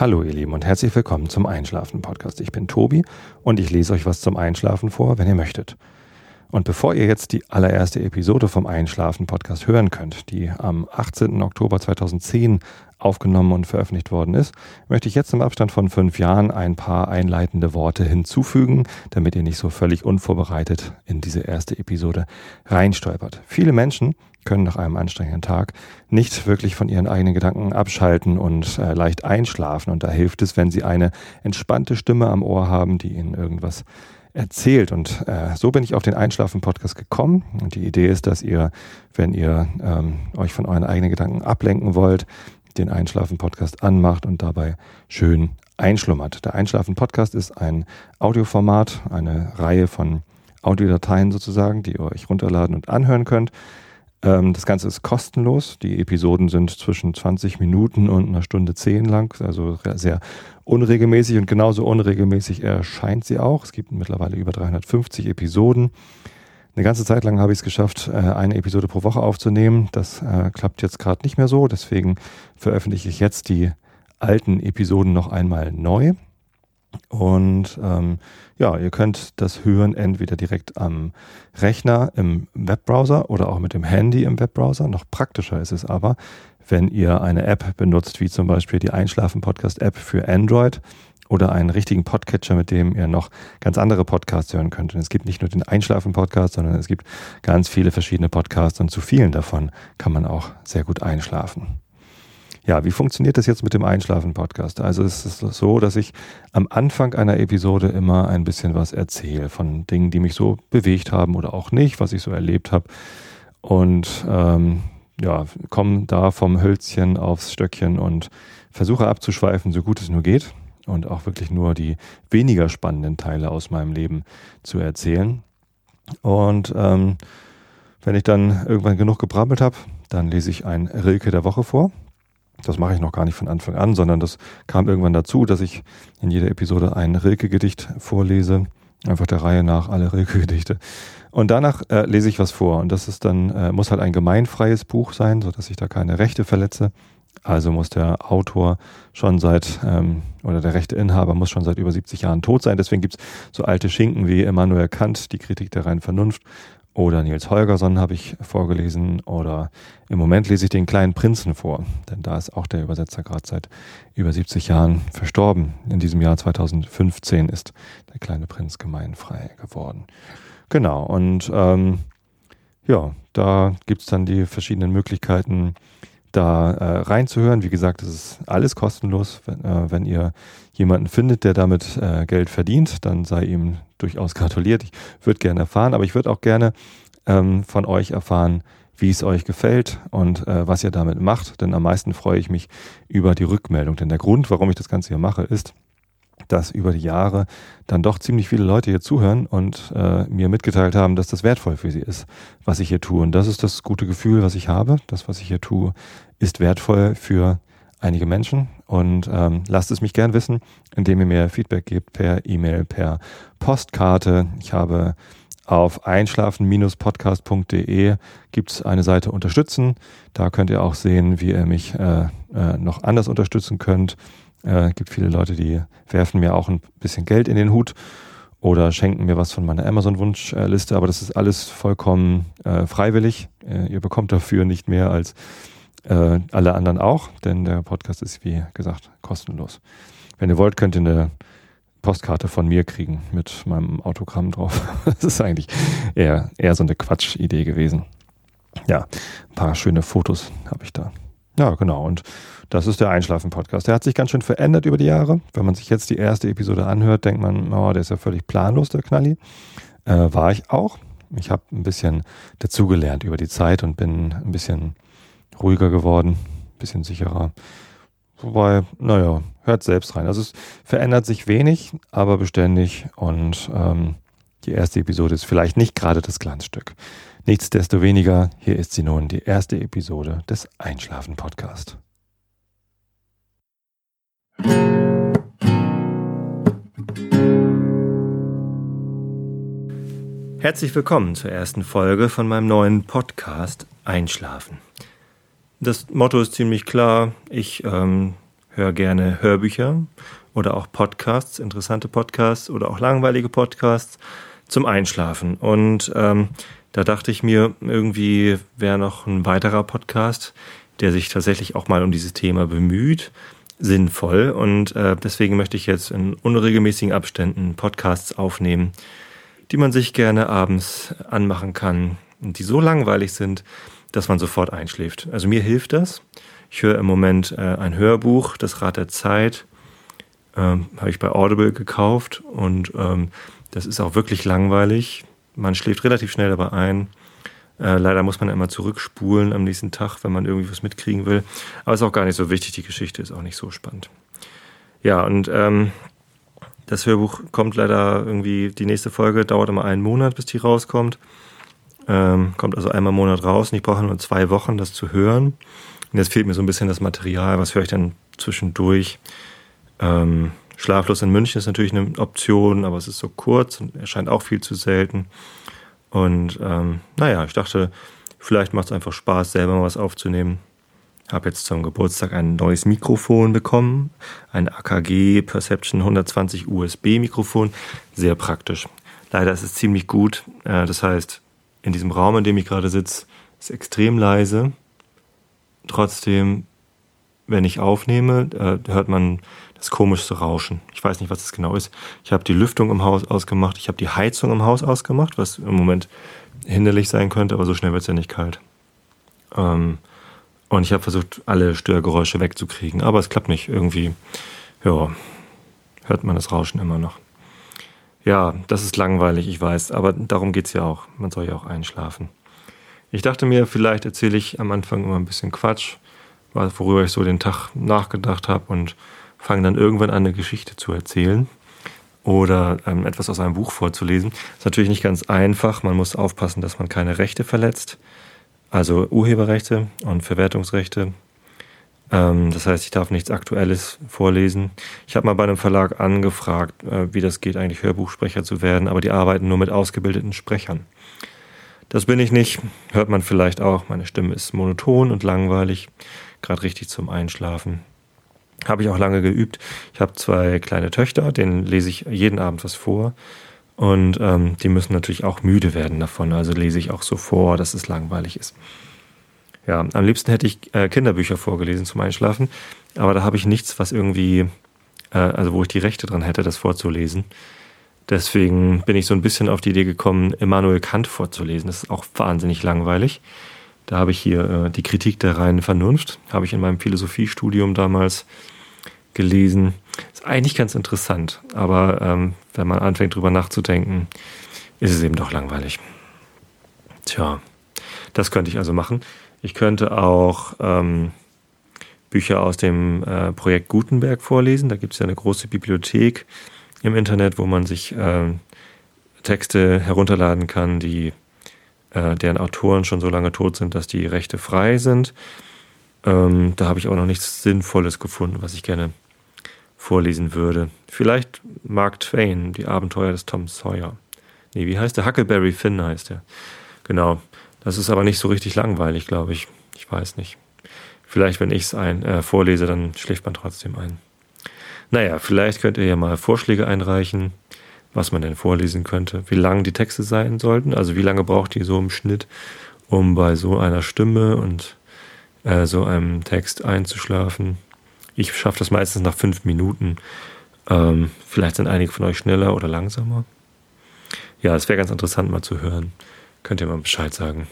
Hallo ihr Lieben und herzlich willkommen zum Einschlafen Podcast. Ich bin Tobi und ich lese euch was zum Einschlafen vor, wenn ihr möchtet. Und bevor ihr jetzt die allererste Episode vom Einschlafen Podcast hören könnt, die am 18. Oktober 2010 aufgenommen und veröffentlicht worden ist, möchte ich jetzt im Abstand von fünf Jahren ein paar einleitende Worte hinzufügen, damit ihr nicht so völlig unvorbereitet in diese erste Episode reinstolpert. Viele Menschen können nach einem anstrengenden Tag nicht wirklich von ihren eigenen Gedanken abschalten und äh, leicht einschlafen. Und da hilft es, wenn sie eine entspannte Stimme am Ohr haben, die ihnen irgendwas erzählt. Und äh, so bin ich auf den Einschlafen-Podcast gekommen. Und die Idee ist, dass ihr, wenn ihr ähm, euch von euren eigenen Gedanken ablenken wollt, den Einschlafen-Podcast anmacht und dabei schön einschlummert. Der Einschlafen-Podcast ist ein Audioformat, eine Reihe von Audiodateien sozusagen, die ihr euch runterladen und anhören könnt. Ähm, das Ganze ist kostenlos. Die Episoden sind zwischen 20 Minuten und einer Stunde 10 lang, also sehr unregelmäßig und genauso unregelmäßig erscheint sie auch. Es gibt mittlerweile über 350 Episoden. Eine ganze Zeit lang habe ich es geschafft, äh, eine Episode pro Woche aufzunehmen. Das äh, klappt jetzt gerade nicht mehr so. Deswegen veröffentliche ich jetzt die alten Episoden noch einmal neu. Und ähm, ja, ihr könnt das hören entweder direkt am Rechner im Webbrowser oder auch mit dem Handy im Webbrowser. Noch praktischer ist es aber, wenn ihr eine App benutzt, wie zum Beispiel die Einschlafen-Podcast-App für Android oder einen richtigen Podcatcher, mit dem ihr noch ganz andere Podcasts hören könnt. Und es gibt nicht nur den Einschlafen-Podcast, sondern es gibt ganz viele verschiedene Podcasts und zu vielen davon kann man auch sehr gut einschlafen. Ja, wie funktioniert das jetzt mit dem Einschlafen-Podcast? Also es ist so, dass ich am Anfang einer Episode immer ein bisschen was erzähle von Dingen, die mich so bewegt haben oder auch nicht, was ich so erlebt habe. Und ähm, ja, komme da vom Hölzchen aufs Stöckchen und versuche abzuschweifen, so gut es nur geht. Und auch wirklich nur die weniger spannenden Teile aus meinem Leben zu erzählen. Und ähm, wenn ich dann irgendwann genug gebrabbelt habe, dann lese ich ein Rilke der Woche vor. Das mache ich noch gar nicht von Anfang an, sondern das kam irgendwann dazu, dass ich in jeder Episode ein Rilke-Gedicht vorlese. Einfach der Reihe nach alle Rilke-Gedichte. Und danach äh, lese ich was vor. Und das ist dann, äh, muss halt ein gemeinfreies Buch sein, sodass ich da keine Rechte verletze. Also muss der Autor schon seit, ähm, oder der Rechteinhaber muss schon seit über 70 Jahren tot sein. Deswegen gibt's so alte Schinken wie Immanuel Kant, die Kritik der reinen Vernunft oder Nils Holgersson habe ich vorgelesen oder im Moment lese ich den kleinen Prinzen vor, denn da ist auch der Übersetzer gerade seit über 70 Jahren verstorben. In diesem Jahr 2015 ist der kleine Prinz gemeinfrei geworden. Genau, und ähm, ja, da gibt's dann die verschiedenen Möglichkeiten, da äh, reinzuhören. Wie gesagt, es ist alles kostenlos. Wenn, äh, wenn ihr jemanden findet, der damit äh, Geld verdient, dann sei ihm durchaus gratuliert. Ich würde gerne erfahren, aber ich würde auch gerne ähm, von euch erfahren, wie es euch gefällt und äh, was ihr damit macht. Denn am meisten freue ich mich über die Rückmeldung. Denn der Grund, warum ich das Ganze hier mache, ist, dass über die Jahre dann doch ziemlich viele Leute hier zuhören und äh, mir mitgeteilt haben, dass das wertvoll für sie ist, was ich hier tue. Und das ist das gute Gefühl, was ich habe. Das, was ich hier tue, ist wertvoll für einige Menschen und ähm, lasst es mich gern wissen, indem ihr mir Feedback gebt per E-Mail, per Postkarte. Ich habe auf einschlafen-podcast.de gibt es eine Seite Unterstützen. Da könnt ihr auch sehen, wie ihr mich äh, äh, noch anders unterstützen könnt. Äh, gibt viele Leute, die werfen mir auch ein bisschen Geld in den Hut oder schenken mir was von meiner Amazon-Wunschliste, aber das ist alles vollkommen äh, freiwillig. Äh, ihr bekommt dafür nicht mehr als äh, alle anderen auch, denn der Podcast ist, wie gesagt, kostenlos. Wenn ihr wollt, könnt ihr eine Postkarte von mir kriegen mit meinem Autogramm drauf. Das ist eigentlich eher, eher so eine Quatschidee gewesen. Ja, ein paar schöne Fotos habe ich da. Ja, genau. Und das ist der Einschlafen-Podcast. Der hat sich ganz schön verändert über die Jahre. Wenn man sich jetzt die erste Episode anhört, denkt man, oh, der ist ja völlig planlos, der Knalli. Äh, war ich auch. Ich habe ein bisschen dazugelernt über die Zeit und bin ein bisschen ruhiger geworden, bisschen sicherer. Wobei, naja, hört selbst rein. Also es verändert sich wenig, aber beständig und ähm, die erste Episode ist vielleicht nicht gerade das Glanzstück. Nichtsdestoweniger, hier ist sie nun, die erste Episode des Einschlafen Podcast. Herzlich willkommen zur ersten Folge von meinem neuen Podcast Einschlafen. Das Motto ist ziemlich klar. Ich ähm, höre gerne Hörbücher oder auch Podcasts, interessante Podcasts oder auch langweilige Podcasts zum Einschlafen. Und ähm, da dachte ich mir, irgendwie wäre noch ein weiterer Podcast, der sich tatsächlich auch mal um dieses Thema bemüht, sinnvoll. Und äh, deswegen möchte ich jetzt in unregelmäßigen Abständen Podcasts aufnehmen, die man sich gerne abends anmachen kann und die so langweilig sind, dass man sofort einschläft. Also mir hilft das. Ich höre im Moment äh, ein Hörbuch, das Rad der Zeit, ähm, habe ich bei Audible gekauft und ähm, das ist auch wirklich langweilig. Man schläft relativ schnell dabei ein. Äh, leider muss man immer zurückspulen am nächsten Tag, wenn man irgendwie was mitkriegen will. Aber ist auch gar nicht so wichtig. Die Geschichte ist auch nicht so spannend. Ja, und ähm, das Hörbuch kommt leider irgendwie, die nächste Folge dauert immer einen Monat, bis die rauskommt. Ähm, kommt also einmal im Monat raus und ich brauche nur zwei Wochen, das zu hören. Und jetzt fehlt mir so ein bisschen das Material, was höre ich dann zwischendurch. Ähm, Schlaflos in München ist natürlich eine Option, aber es ist so kurz und erscheint auch viel zu selten. Und ähm, naja, ich dachte, vielleicht macht es einfach Spaß, selber mal was aufzunehmen. Habe jetzt zum Geburtstag ein neues Mikrofon bekommen, ein AKG Perception 120 USB Mikrofon, sehr praktisch. Leider ist es ziemlich gut. Äh, das heißt, in diesem Raum, in dem ich gerade sitze, ist extrem leise. Trotzdem, wenn ich aufnehme, äh, hört man das komischste Rauschen. Ich weiß nicht, was das genau ist. Ich habe die Lüftung im Haus ausgemacht, ich habe die Heizung im Haus ausgemacht, was im Moment hinderlich sein könnte, aber so schnell wird es ja nicht kalt. Ähm, und ich habe versucht, alle Störgeräusche wegzukriegen, aber es klappt nicht. Irgendwie, ja, hört man das Rauschen immer noch. Ja, das ist langweilig, ich weiß, aber darum geht es ja auch. Man soll ja auch einschlafen. Ich dachte mir, vielleicht erzähle ich am Anfang immer ein bisschen Quatsch, worüber ich so den Tag nachgedacht habe und fange dann irgendwann an, eine Geschichte zu erzählen oder ähm, etwas aus einem Buch vorzulesen. Ist natürlich nicht ganz einfach. Man muss aufpassen, dass man keine Rechte verletzt, also Urheberrechte und Verwertungsrechte. Ähm, das heißt, ich darf nichts Aktuelles vorlesen. Ich habe mal bei einem Verlag angefragt, äh, wie das geht, eigentlich Hörbuchsprecher zu werden, aber die arbeiten nur mit ausgebildeten Sprechern. Das bin ich nicht, hört man vielleicht auch. Meine Stimme ist monoton und langweilig, gerade richtig zum Einschlafen. Habe ich auch lange geübt. Ich habe zwei kleine Töchter, denen lese ich jeden Abend was vor. Und ähm, die müssen natürlich auch müde werden davon. Also lese ich auch so vor, dass es langweilig ist. Ja, am liebsten hätte ich äh, Kinderbücher vorgelesen zum Einschlafen. Aber da habe ich nichts, was irgendwie, äh, also wo ich die Rechte dran hätte, das vorzulesen. Deswegen bin ich so ein bisschen auf die Idee gekommen, Immanuel Kant vorzulesen. Das ist auch wahnsinnig langweilig. Da habe ich hier äh, die Kritik der reinen Vernunft, habe ich in meinem Philosophiestudium damals gelesen. Ist eigentlich ganz interessant, aber ähm, wenn man anfängt drüber nachzudenken, ist es eben doch langweilig. Tja, das könnte ich also machen. Ich könnte auch ähm, Bücher aus dem äh, Projekt Gutenberg vorlesen. Da gibt es ja eine große Bibliothek im Internet, wo man sich äh, Texte herunterladen kann, die äh, deren Autoren schon so lange tot sind, dass die Rechte frei sind. Ähm, da habe ich auch noch nichts Sinnvolles gefunden, was ich gerne vorlesen würde. Vielleicht Mark Twain, die Abenteuer des Tom Sawyer. Nee, wie heißt der? Huckleberry Finn heißt der. Genau. Das ist aber nicht so richtig langweilig, glaube ich. Ich weiß nicht. Vielleicht, wenn ich es äh, vorlese, dann schläft man trotzdem ein. Naja, vielleicht könnt ihr ja mal Vorschläge einreichen, was man denn vorlesen könnte, wie lang die Texte sein sollten, also wie lange braucht ihr so im Schnitt, um bei so einer Stimme und äh, so einem Text einzuschlafen. Ich schaffe das meistens nach fünf Minuten. Ähm, vielleicht sind einige von euch schneller oder langsamer. Ja, es wäre ganz interessant mal zu hören. Könnt ihr mal Bescheid sagen.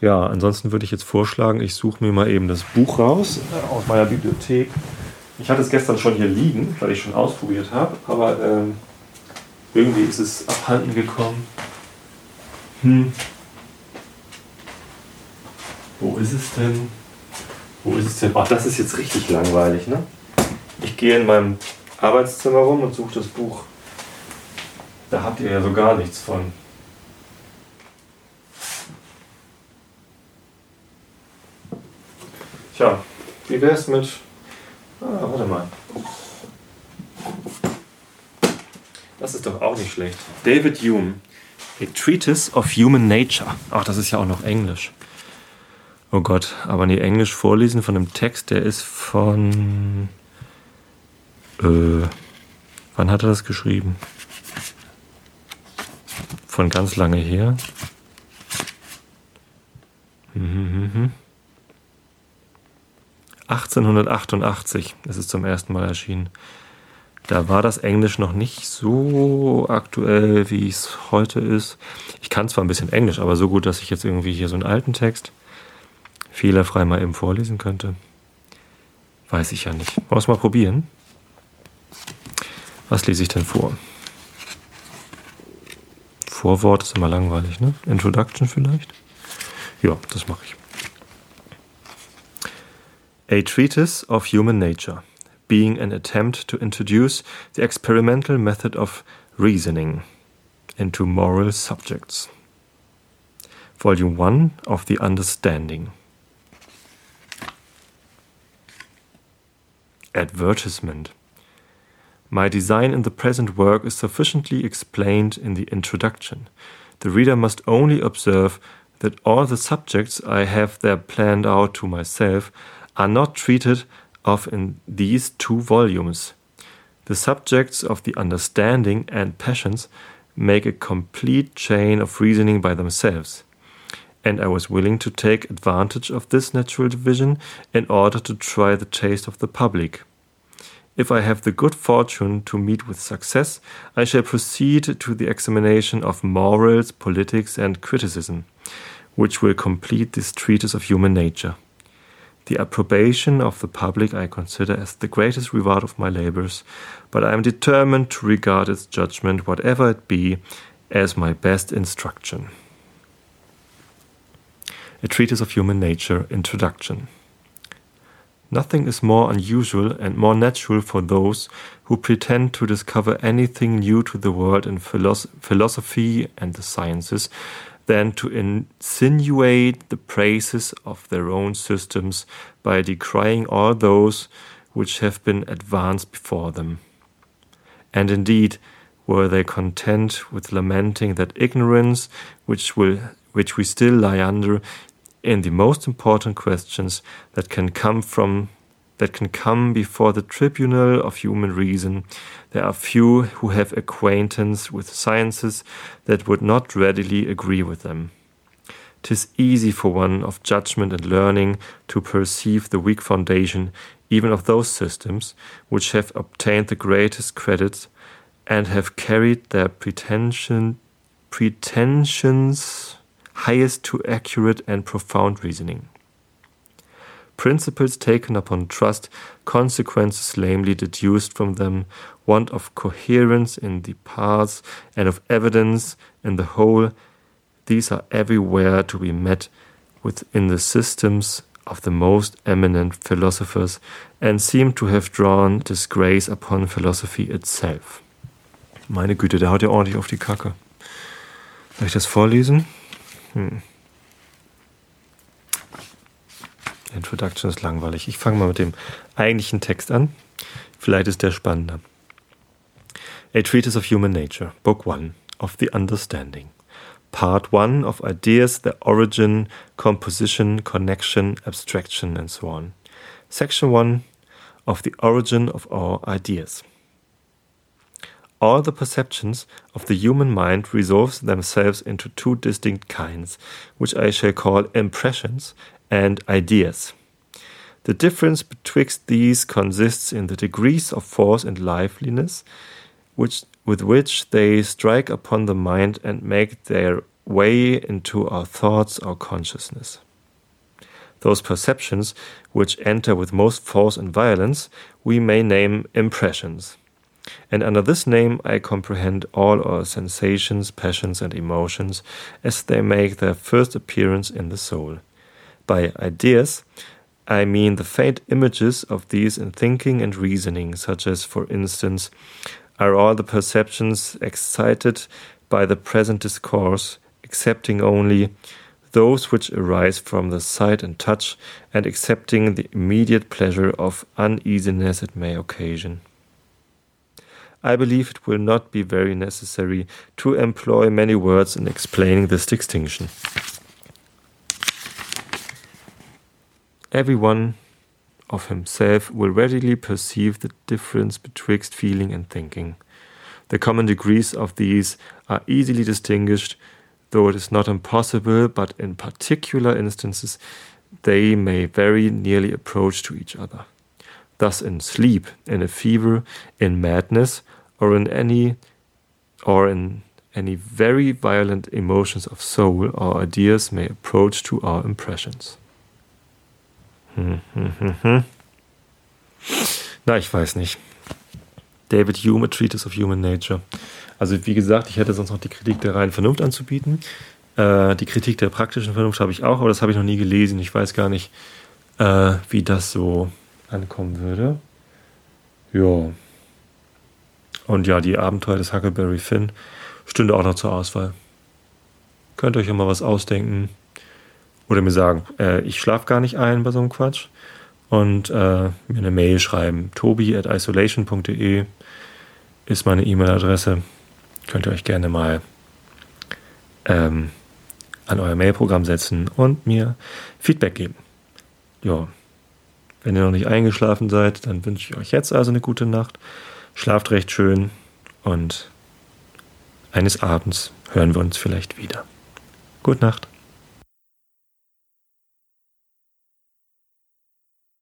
Ja, ansonsten würde ich jetzt vorschlagen, ich suche mir mal eben das Buch raus äh, aus meiner Bibliothek. Ich hatte es gestern schon hier liegen, weil ich schon ausprobiert habe, aber ähm, irgendwie ist es abhanden gekommen. Hm. Wo ist es denn? Wo ist es denn? Ach, das ist jetzt richtig langweilig, ne? Ich gehe in meinem Arbeitszimmer rum und suche das Buch. Da habt ihr ja so gar nichts von. Tja, wie wär's mit Ah, warte mal. Das ist doch auch nicht schlecht. David Hume. A Treatise of Human Nature. Ach, das ist ja auch noch Englisch. Oh Gott, aber nee, Englisch vorlesen von einem Text, der ist von. Äh, wann hat er das geschrieben? Von ganz lange her. Mhm, 1888 ist es zum ersten Mal erschienen. Da war das Englisch noch nicht so aktuell, wie es heute ist. Ich kann zwar ein bisschen Englisch, aber so gut, dass ich jetzt irgendwie hier so einen alten Text fehlerfrei mal eben vorlesen könnte. Weiß ich ja nicht. Wollen wir mal probieren? Was lese ich denn vor? Vorwort ist immer langweilig, ne? Introduction vielleicht? Ja, das mache ich. A Treatise of Human Nature being an attempt to introduce the experimental method of reasoning into moral subjects. Volume 1 of The Understanding. Advertisement. My design in the present work is sufficiently explained in the introduction. The reader must only observe that all the subjects I have there planned out to myself are not treated of in these two volumes. The subjects of the understanding and passions make a complete chain of reasoning by themselves, and I was willing to take advantage of this natural division in order to try the taste of the public. If I have the good fortune to meet with success, I shall proceed to the examination of morals, politics, and criticism, which will complete this treatise of human nature. The approbation of the public I consider as the greatest reward of my labors, but I am determined to regard its judgment, whatever it be, as my best instruction. A Treatise of Human Nature Introduction. Nothing is more unusual and more natural for those who pretend to discover anything new to the world in philosophy and the sciences than to insinuate the praises of their own systems by decrying all those which have been advanced before them. And indeed, were they content with lamenting that ignorance which will which we still lie under in the most important questions that can come from that can come before the tribunal of human reason, there are few who have acquaintance with sciences that would not readily agree with them. Tis easy for one of judgment and learning to perceive the weak foundation even of those systems which have obtained the greatest credit and have carried their pretension, pretensions highest to accurate and profound reasoning principles taken upon trust, consequences lamely deduced from them, want of coherence in the parts and of evidence in the whole, these are everywhere to be met within the systems of the most eminent philosophers and seem to have drawn disgrace upon philosophy itself. Meine Güte, der haut ja ordentlich auf die Kacke. Soll ich das vorlesen? Hm. Introduction ist langweilig. Ich fange mal mit dem eigentlichen Text an. Vielleicht ist der spannender. A Treatise of Human Nature, Book 1 of the Understanding. Part 1 of Ideas, their origin, composition, connection, abstraction, and so on. Section 1 of the origin of our ideas. All the perceptions of the human mind resolve themselves into two distinct kinds, which I shall call impressions and ideas. The difference betwixt these consists in the degrees of force and liveliness which, with which they strike upon the mind and make their way into our thoughts or consciousness. Those perceptions which enter with most force and violence we may name impressions. And under this name I comprehend all our sensations, passions, and emotions as they make their first appearance in the soul. By ideas, I mean the faint images of these in thinking and reasoning, such as, for instance, are all the perceptions excited by the present discourse, excepting only those which arise from the sight and touch, and accepting the immediate pleasure of uneasiness it may occasion. I believe it will not be very necessary to employ many words in explaining this distinction. Everyone of himself will readily perceive the difference betwixt feeling and thinking. The common degrees of these are easily distinguished, though it is not impossible, but in particular instances they may very nearly approach to each other. Thus, in sleep, in a fever, in madness, or in any or in any very violent emotions of soul, our ideas may approach to our impressions. Na, ich weiß nicht. David Hume, A Treatise of Human Nature. Also wie gesagt, ich hätte sonst noch die Kritik der reinen Vernunft anzubieten. Äh, die Kritik der praktischen Vernunft habe ich auch, aber das habe ich noch nie gelesen. Ich weiß gar nicht, äh, wie das so ankommen würde. Ja. Und ja, die Abenteuer des Huckleberry Finn stünde auch noch zur Auswahl. Könnt ihr euch ja mal was ausdenken. Oder mir sagen, äh, ich schlafe gar nicht ein bei so einem Quatsch. Und äh, mir eine Mail schreiben. tobi at isolation.de ist meine E-Mail-Adresse. Könnt ihr euch gerne mal ähm, an euer Mailprogramm setzen und mir Feedback geben. Ja, wenn ihr noch nicht eingeschlafen seid, dann wünsche ich euch jetzt also eine gute Nacht. Schlaft recht schön und eines Abends hören wir uns vielleicht wieder. Gute Nacht.